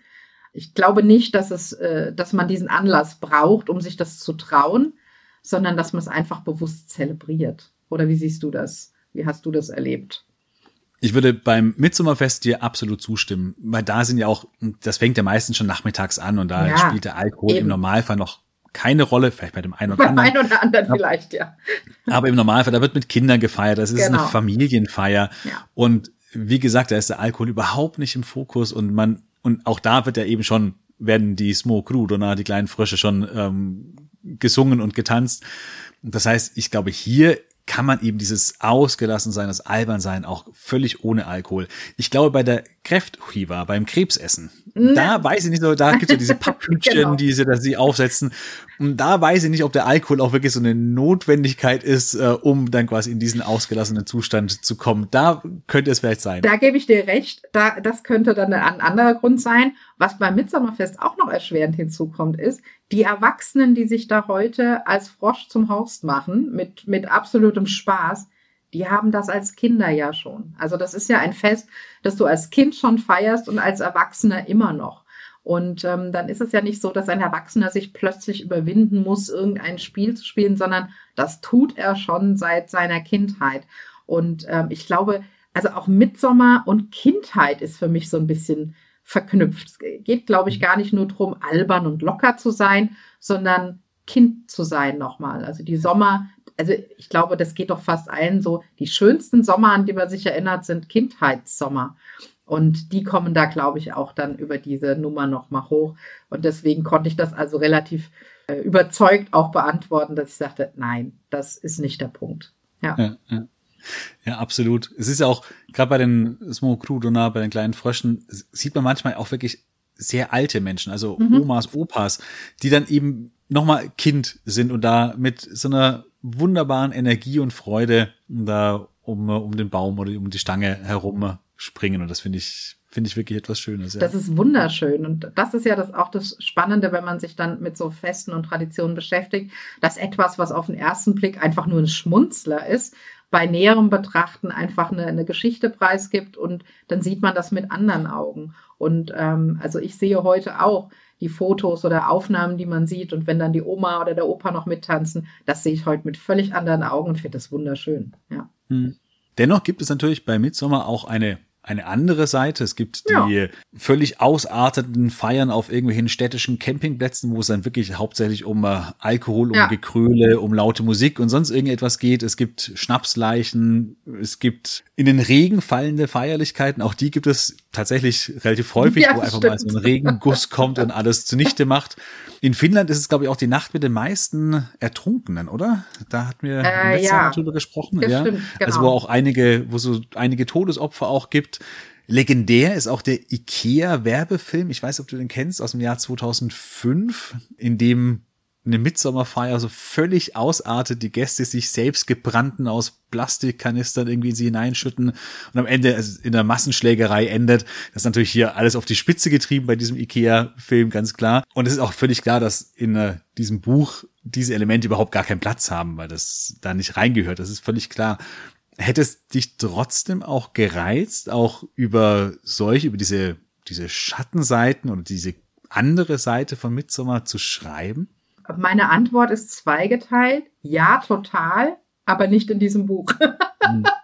Ich glaube nicht, dass es, äh, dass man diesen Anlass braucht, um sich das zu trauen, sondern dass man es einfach bewusst zelebriert. Oder wie siehst du das? Wie hast du das erlebt? Ich würde beim Mitsummerfest dir absolut zustimmen, weil da sind ja auch, das fängt ja meistens schon nachmittags an und da ja, spielt der Alkohol eben. im Normalfall noch keine Rolle, vielleicht bei dem einen oder anderen. Bei einem oder anderen vielleicht, ja. Aber im Normalfall, da wird mit Kindern gefeiert, das ist genau. eine Familienfeier. Ja. Und wie gesagt, da ist der Alkohol überhaupt nicht im Fokus und man, und auch da wird ja eben schon, werden die Smoke Rudona, die kleinen Frösche schon ähm, gesungen und getanzt. Das heißt, ich glaube, hier kann man eben dieses Ausgelassensein, das Albernsein auch völlig ohne Alkohol. Ich glaube, bei der Kräfthiva, beim Krebsessen, Na. da weiß ich nicht da gibt es ja diese Papphütchen, genau. die sie da sie aufsetzen. Und da weiß ich nicht, ob der Alkohol auch wirklich so eine Notwendigkeit ist, äh, um dann quasi in diesen ausgelassenen Zustand zu kommen. Da könnte es vielleicht sein. Da gebe ich dir recht. Da, das könnte dann ein anderer Grund sein. Was beim Mitsommerfest auch noch erschwerend hinzukommt, ist, die Erwachsenen, die sich da heute als Frosch zum Horst machen, mit, mit absolutem Spaß, die haben das als Kinder ja schon. Also das ist ja ein Fest, das du als Kind schon feierst und als Erwachsener immer noch. Und ähm, dann ist es ja nicht so, dass ein Erwachsener sich plötzlich überwinden muss, irgendein Spiel zu spielen, sondern das tut er schon seit seiner Kindheit. Und ähm, ich glaube, also auch Mitsommer und Kindheit ist für mich so ein bisschen verknüpft. Es geht, glaube ich, gar nicht nur darum, albern und locker zu sein, sondern Kind zu sein nochmal. Also die Sommer, also ich glaube, das geht doch fast allen so. Die schönsten Sommer, an die man sich erinnert, sind Kindheitssommer. Und die kommen da, glaube ich, auch dann über diese Nummer nochmal hoch. Und deswegen konnte ich das also relativ äh, überzeugt auch beantworten, dass ich sagte, nein, das ist nicht der Punkt. Ja. ja, ja. Ja, absolut. Es ist ja auch, gerade bei den Smoke Crudona, bei den kleinen Fröschen, sieht man manchmal auch wirklich sehr alte Menschen, also mhm. Omas, Opas, die dann eben nochmal Kind sind und da mit so einer wunderbaren Energie und Freude da um, um den Baum oder um die Stange herum springen. Und das finde ich, finde ich wirklich etwas Schönes. Ja. Das ist wunderschön. Und das ist ja das, auch das Spannende, wenn man sich dann mit so Festen und Traditionen beschäftigt, dass etwas, was auf den ersten Blick einfach nur ein Schmunzler ist, bei näherem Betrachten einfach eine, eine Geschichte preisgibt und dann sieht man das mit anderen Augen. Und ähm, also ich sehe heute auch die Fotos oder Aufnahmen, die man sieht und wenn dann die Oma oder der Opa noch mittanzen, das sehe ich heute mit völlig anderen Augen und finde das wunderschön. Ja. Hm. Dennoch gibt es natürlich bei Midsommer auch eine eine andere Seite. Es gibt die ja. völlig ausarteten Feiern auf irgendwelchen städtischen Campingplätzen, wo es dann wirklich hauptsächlich um äh, Alkohol, um ja. Gekröle, um laute Musik und sonst irgendetwas geht. Es gibt Schnapsleichen, es gibt in den Regen fallende Feierlichkeiten. Auch die gibt es tatsächlich relativ häufig, ja, wo einfach stimmt. mal so ein Regenguss kommt und alles zunichte macht. In Finnland ist es, glaube ich, auch die Nacht mit den meisten Ertrunkenen, oder? Da hatten wir äh, letztes ja. Mal drüber gesprochen. ja. Stimmt, genau. Also wo auch einige, wo so einige Todesopfer auch gibt. Legendär ist auch der IKEA-Werbefilm, ich weiß, ob du den kennst, aus dem Jahr 2005, in dem eine Mitsommerfeier so völlig ausartet, die Gäste sich selbst gebrannten aus Plastikkanistern irgendwie in sie hineinschütten und am Ende in der Massenschlägerei endet. Das ist natürlich hier alles auf die Spitze getrieben bei diesem Ikea-Film, ganz klar. Und es ist auch völlig klar, dass in uh, diesem Buch diese Elemente überhaupt gar keinen Platz haben, weil das da nicht reingehört. Das ist völlig klar. Hätte es dich trotzdem auch gereizt, auch über solche, über diese, diese Schattenseiten oder diese andere Seite von Midsommer zu schreiben? Meine Antwort ist zweigeteilt. Ja, total, aber nicht in diesem Buch. Mhm.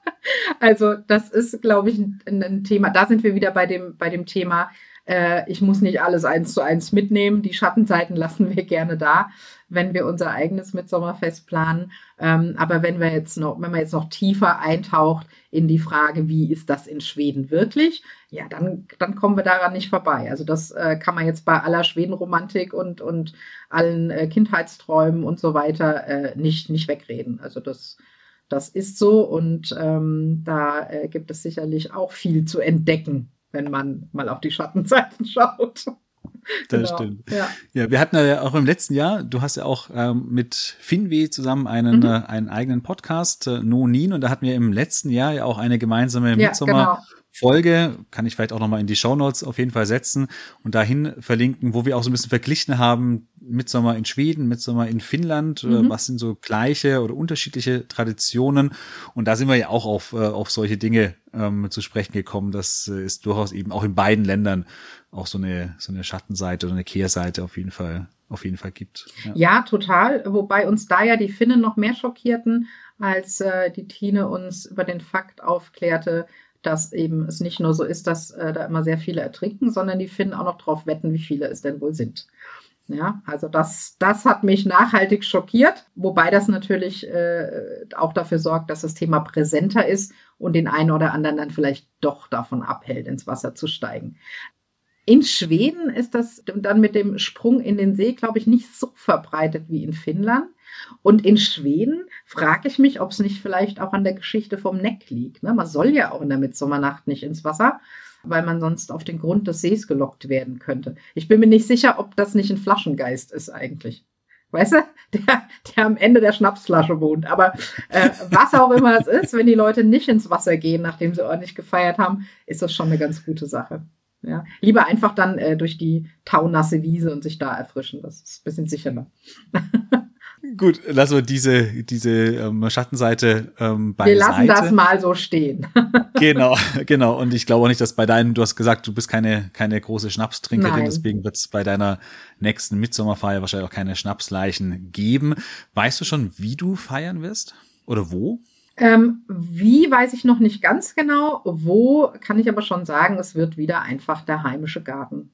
Also das ist, glaube ich, ein, ein, Thema. Da sind wir wieder bei dem, bei dem Thema, äh, ich muss nicht alles eins zu eins mitnehmen. Die Schattenseiten lassen wir gerne da, wenn wir unser eigenes Mitsommerfest planen. Ähm, aber wenn wir jetzt noch, wenn man jetzt noch tiefer eintaucht in die Frage, wie ist das in Schweden wirklich, ja, dann, dann kommen wir daran nicht vorbei. Also das äh, kann man jetzt bei aller Schwedenromantik und, und allen äh, Kindheitsträumen und so weiter äh, nicht, nicht wegreden. Also das, das ist so und ähm, da äh, gibt es sicherlich auch viel zu entdecken wenn man mal auf die Schattenzeiten schaut. Das genau. stimmt. Ja. ja, wir hatten ja auch im letzten Jahr, du hast ja auch ähm, mit Finwe zusammen einen, mhm. äh, einen eigenen Podcast, äh, No Nien, und da hatten wir im letzten Jahr ja auch eine gemeinsame ja, Midsommer. Genau. Folge, kann ich vielleicht auch nochmal in die Show Notes auf jeden Fall setzen und dahin verlinken, wo wir auch so ein bisschen verglichen haben, Mitsommer in Schweden, Mitsommer in Finnland, äh, mhm. was sind so gleiche oder unterschiedliche Traditionen und da sind wir ja auch auf, äh, auf solche Dinge ähm, zu sprechen gekommen, dass äh, es durchaus eben auch in beiden Ländern auch so eine, so eine Schattenseite oder eine Kehrseite auf jeden Fall auf jeden Fall gibt. Ja. ja, total. Wobei uns da ja die Finnen noch mehr schockierten, als äh, die Tine uns über den Fakt aufklärte, dass eben es nicht nur so ist, dass äh, da immer sehr viele ertrinken, sondern die Finnen auch noch drauf wetten, wie viele es denn wohl sind. Ja, also das, das hat mich nachhaltig schockiert, wobei das natürlich äh, auch dafür sorgt, dass das Thema präsenter ist und den einen oder anderen dann vielleicht doch davon abhält, ins Wasser zu steigen. In Schweden ist das dann mit dem Sprung in den See, glaube ich, nicht so verbreitet wie in Finnland. Und in Schweden frage ich mich, ob es nicht vielleicht auch an der Geschichte vom Neck liegt. Ne? Man soll ja auch in der Mitsommernacht nicht ins Wasser, weil man sonst auf den Grund des Sees gelockt werden könnte. Ich bin mir nicht sicher, ob das nicht ein Flaschengeist ist eigentlich. Weißt du, der, der am Ende der Schnapsflasche wohnt. Aber äh, was auch immer es ist, wenn die Leute nicht ins Wasser gehen, nachdem sie ordentlich gefeiert haben, ist das schon eine ganz gute Sache. Ja, lieber einfach dann äh, durch die taunasse Wiese und sich da erfrischen. Das ist ein bisschen sicherer. Gut, lassen wir diese, diese ähm, Schattenseite ähm, beiseite. Wir lassen das mal so stehen. genau, genau. Und ich glaube auch nicht, dass bei deinen, du hast gesagt, du bist keine, keine große Schnapstrinkerin, Nein. deswegen wird es bei deiner nächsten Mitsommerfeier wahrscheinlich auch keine Schnapsleichen geben. Weißt du schon, wie du feiern wirst? Oder wo? Ähm, wie weiß ich noch nicht ganz genau. Wo kann ich aber schon sagen, es wird wieder einfach der heimische Garten.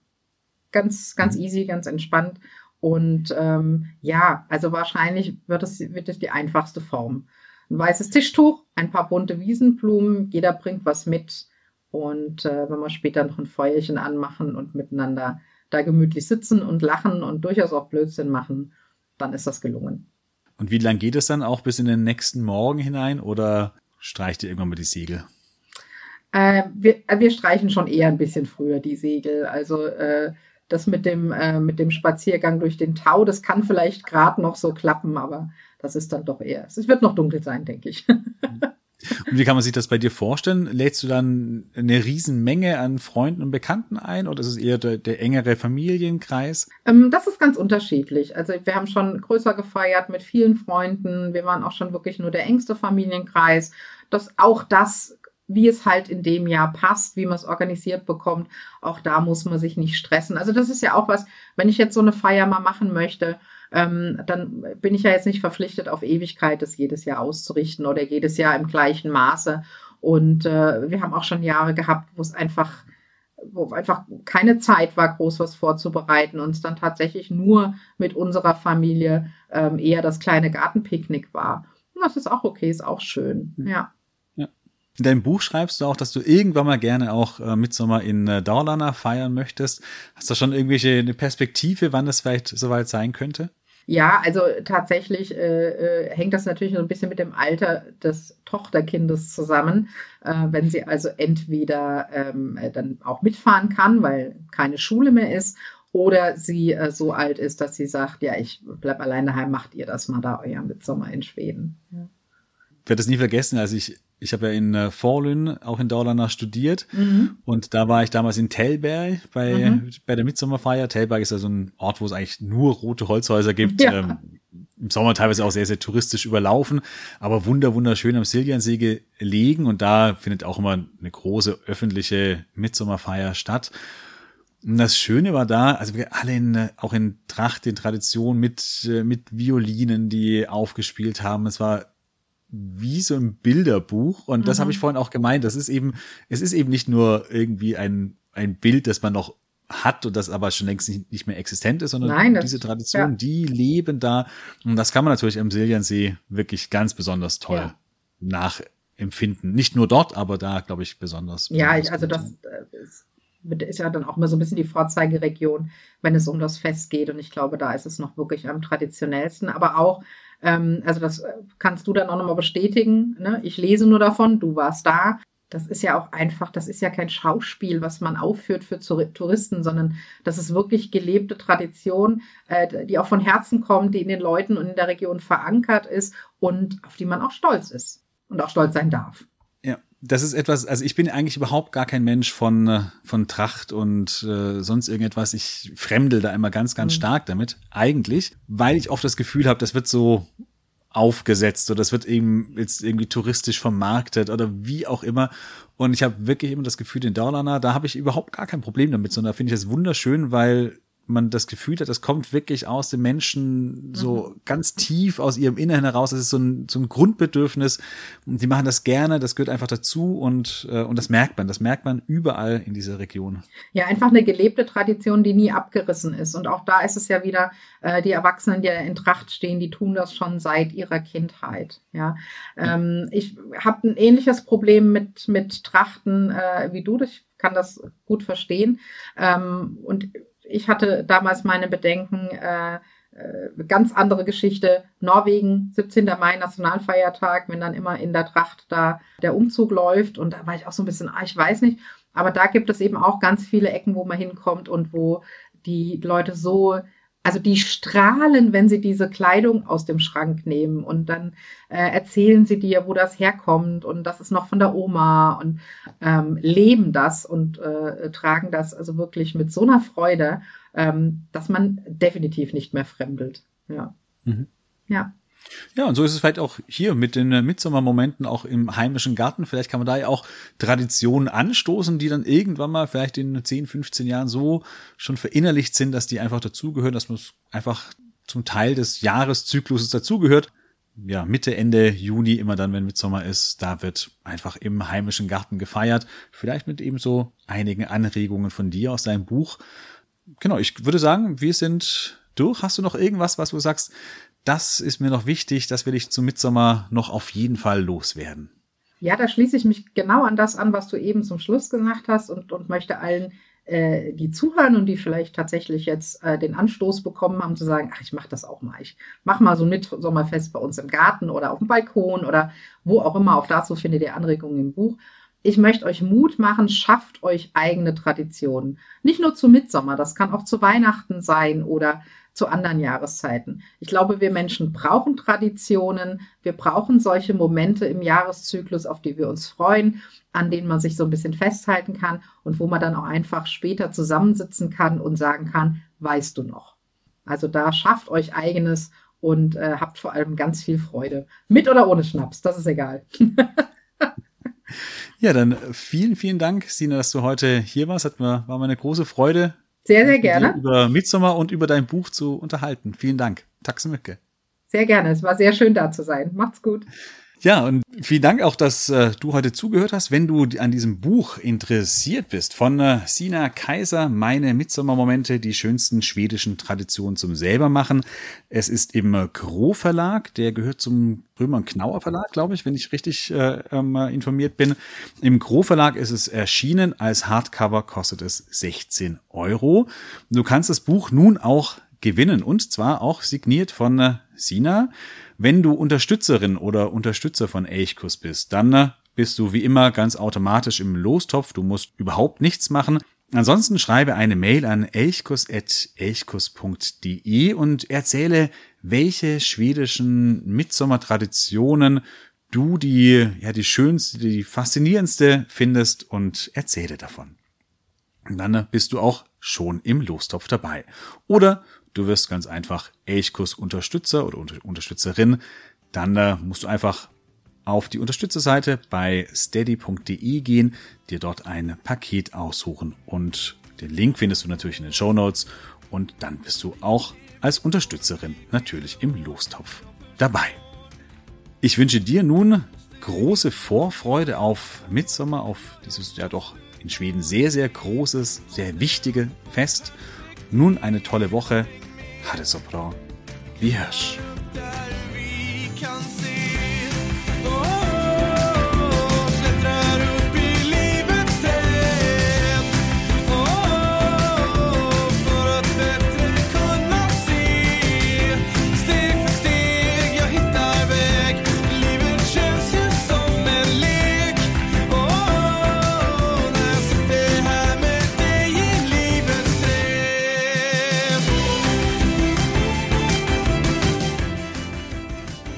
Ganz, ganz mhm. easy, ganz entspannt. Und ähm, ja, also wahrscheinlich wird es, wird es die einfachste Form. Ein weißes Tischtuch, ein paar bunte Wiesenblumen, jeder bringt was mit. Und äh, wenn wir später noch ein Feuerchen anmachen und miteinander da gemütlich sitzen und lachen und durchaus auch Blödsinn machen, dann ist das gelungen. Und wie lang geht es dann auch bis in den nächsten Morgen hinein oder streicht ihr irgendwann mal die Segel? Äh, wir, äh, wir streichen schon eher ein bisschen früher die Segel. Also äh, das mit dem, äh, mit dem Spaziergang durch den Tau, das kann vielleicht gerade noch so klappen, aber das ist dann doch eher. Es wird noch dunkel sein, denke ich. Und wie kann man sich das bei dir vorstellen? Lädst du dann eine Riesenmenge an Freunden und Bekannten ein oder ist es eher der, der engere Familienkreis? Ähm, das ist ganz unterschiedlich. Also wir haben schon größer gefeiert mit vielen Freunden. Wir waren auch schon wirklich nur der engste Familienkreis. Das, auch das wie es halt in dem Jahr passt, wie man es organisiert bekommt. Auch da muss man sich nicht stressen. Also das ist ja auch was, wenn ich jetzt so eine Feier mal machen möchte, ähm, dann bin ich ja jetzt nicht verpflichtet, auf Ewigkeit das jedes Jahr auszurichten oder jedes Jahr im gleichen Maße. Und äh, wir haben auch schon Jahre gehabt, wo es einfach, wo einfach keine Zeit war, groß was vorzubereiten und es dann tatsächlich nur mit unserer Familie ähm, eher das kleine Gartenpicknick war. Und das ist auch okay, ist auch schön. Mhm. Ja. In deinem Buch schreibst du auch, dass du irgendwann mal gerne auch äh, Mitsommer in äh, Daulana feiern möchtest. Hast du schon irgendwelche eine Perspektive, wann das vielleicht soweit sein könnte? Ja, also tatsächlich äh, äh, hängt das natürlich so ein bisschen mit dem Alter des Tochterkindes zusammen. Äh, wenn sie also entweder ähm, dann auch mitfahren kann, weil keine Schule mehr ist, oder sie äh, so alt ist, dass sie sagt, ja, ich bleib allein daheim, macht ihr das mal da euer Mitsommer in Schweden. Ja. Ich werde das nie vergessen, als ich ich habe ja in äh, Forlün, auch in Daulana, studiert. Mhm. Und da war ich damals in Tellberg bei, mhm. bei der Mitsommerfeier. Tellberg ist ja so ein Ort, wo es eigentlich nur rote Holzhäuser gibt. Ja. Ähm, Im Sommer teilweise auch sehr, sehr touristisch überlaufen, aber wunder, wunderschön am Siljansee gelegen. Und da findet auch immer eine große öffentliche Mitsommerfeier statt. Und das Schöne war da, also wir alle in, äh, auch in Tracht, in Tradition mit, äh, mit Violinen, die aufgespielt haben. Es war wie so ein Bilderbuch. Und mhm. das habe ich vorhin auch gemeint. Das ist eben, es ist eben nicht nur irgendwie ein, ein Bild, das man noch hat und das aber schon längst nicht, nicht mehr existent ist, sondern Nein, diese Traditionen, ja. die leben da. Und das kann man natürlich am Siljansee wirklich ganz besonders toll ja. nachempfinden. Nicht nur dort, aber da, glaube ich, besonders. Ja, ich, also das äh, ist ja dann auch mal so ein bisschen die Vorzeigeregion, wenn es um das Fest geht. Und ich glaube, da ist es noch wirklich am traditionellsten. Aber auch ähm, also das äh, kannst du dann auch nochmal bestätigen. Ne? Ich lese nur davon, du warst da. Das ist ja auch einfach, das ist ja kein Schauspiel, was man aufführt für Touristen, sondern das ist wirklich gelebte Tradition, äh, die auch von Herzen kommt, die in den Leuten und in der Region verankert ist und auf die man auch stolz ist und auch stolz sein darf das ist etwas, also ich bin eigentlich überhaupt gar kein Mensch von, äh, von Tracht und äh, sonst irgendetwas. Ich fremdel da immer ganz, ganz mhm. stark damit, eigentlich, weil ich oft das Gefühl habe, das wird so aufgesetzt oder das wird eben jetzt irgendwie touristisch vermarktet oder wie auch immer. Und ich habe wirklich immer das Gefühl, in Daulana, da habe ich überhaupt gar kein Problem damit, sondern da finde ich das wunderschön, weil man das Gefühl hat, das kommt wirklich aus den Menschen so mhm. ganz tief aus ihrem Inneren heraus. Das ist so ein, so ein Grundbedürfnis. Und die machen das gerne, das gehört einfach dazu und, äh, und das merkt man. Das merkt man überall in dieser Region. Ja, einfach eine gelebte Tradition, die nie abgerissen ist. Und auch da ist es ja wieder, äh, die Erwachsenen, die in Tracht stehen, die tun das schon seit ihrer Kindheit. Ja, ähm, ich habe ein ähnliches Problem mit, mit Trachten äh, wie du. Ich kann das gut verstehen. Ähm, und ich hatte damals meine Bedenken, äh, äh, ganz andere Geschichte. Norwegen, 17. Mai, Nationalfeiertag, wenn dann immer in der Tracht da der Umzug läuft. Und da war ich auch so ein bisschen, ah, ich weiß nicht. Aber da gibt es eben auch ganz viele Ecken, wo man hinkommt und wo die Leute so also die strahlen, wenn sie diese Kleidung aus dem Schrank nehmen und dann äh, erzählen sie dir, wo das herkommt und das ist noch von der Oma und ähm, leben das und äh, tragen das also wirklich mit so einer Freude, ähm, dass man definitiv nicht mehr fremdelt. Ja. Mhm. Ja. Ja, und so ist es vielleicht auch hier mit den äh, Mitsommermomenten auch im heimischen Garten. Vielleicht kann man da ja auch Traditionen anstoßen, die dann irgendwann mal vielleicht in 10, 15 Jahren so schon verinnerlicht sind, dass die einfach dazugehören, dass man es einfach zum Teil des Jahreszykluses dazugehört. Ja, Mitte, Ende Juni, immer dann, wenn Mitsommer ist, da wird einfach im heimischen Garten gefeiert. Vielleicht mit eben so einigen Anregungen von dir aus deinem Buch. Genau, ich würde sagen, wir sind durch. Hast du noch irgendwas, was du sagst? Das ist mir noch wichtig, das will ich zum Mitsommer noch auf jeden Fall loswerden. Ja, da schließe ich mich genau an das an, was du eben zum Schluss gesagt hast und, und möchte allen, äh, die zuhören und die vielleicht tatsächlich jetzt äh, den Anstoß bekommen haben, zu sagen, ach, ich mache das auch mal. Ich mache mal so ein Mitsommerfest bei uns im Garten oder auf dem Balkon oder wo auch immer. Auch dazu findet ihr Anregungen im Buch. Ich möchte euch Mut machen, schafft euch eigene Traditionen. Nicht nur zu Mitsommer, das kann auch zu Weihnachten sein oder zu anderen Jahreszeiten. Ich glaube, wir Menschen brauchen Traditionen, wir brauchen solche Momente im Jahreszyklus, auf die wir uns freuen, an denen man sich so ein bisschen festhalten kann und wo man dann auch einfach später zusammensitzen kann und sagen kann, weißt du noch. Also da schafft euch eigenes und äh, habt vor allem ganz viel Freude. Mit oder ohne Schnaps, das ist egal. ja, dann vielen, vielen Dank, Sina, dass du heute hier warst. Hat mir, war mir eine große Freude, sehr, sehr gerne. Über Midsommar und über dein Buch zu unterhalten. Vielen Dank. Taxe Mücke. Sehr gerne. Es war sehr schön da zu sein. Macht's gut. Ja, und vielen Dank auch, dass äh, du heute zugehört hast. Wenn du an diesem Buch interessiert bist, von äh, Sina Kaiser, meine Mitsommermomente, die schönsten schwedischen Traditionen zum selbermachen. Es ist im äh, Gro Verlag, der gehört zum Römer Knauer Verlag, glaube ich, wenn ich richtig äh, ähm, informiert bin. Im Gro Verlag ist es erschienen. Als Hardcover kostet es 16 Euro. Du kannst das Buch nun auch gewinnen und zwar auch signiert von äh, Sina. Wenn du Unterstützerin oder Unterstützer von Elchkuss bist, dann äh, bist du wie immer ganz automatisch im Lostopf. Du musst überhaupt nichts machen. Ansonsten schreibe eine Mail an elchkus.elchkus.de und erzähle, welche schwedischen Mitsommertraditionen du die, ja, die schönste, die faszinierendste findest und erzähle davon. Und dann äh, bist du auch schon im Lostopf dabei. Oder Du wirst ganz einfach Elchkurs Unterstützer oder Unterstützerin. Dann äh, musst du einfach auf die Unterstützerseite bei steady.de gehen, dir dort ein Paket aussuchen und den Link findest du natürlich in den Show Notes und dann bist du auch als Unterstützerin natürlich im Lostopf dabei. Ich wünsche dir nun große Vorfreude auf Mitsommer, auf dieses ja doch in Schweden sehr, sehr großes, sehr wichtige Fest. Nun eine tolle Woche. Ha det så bra.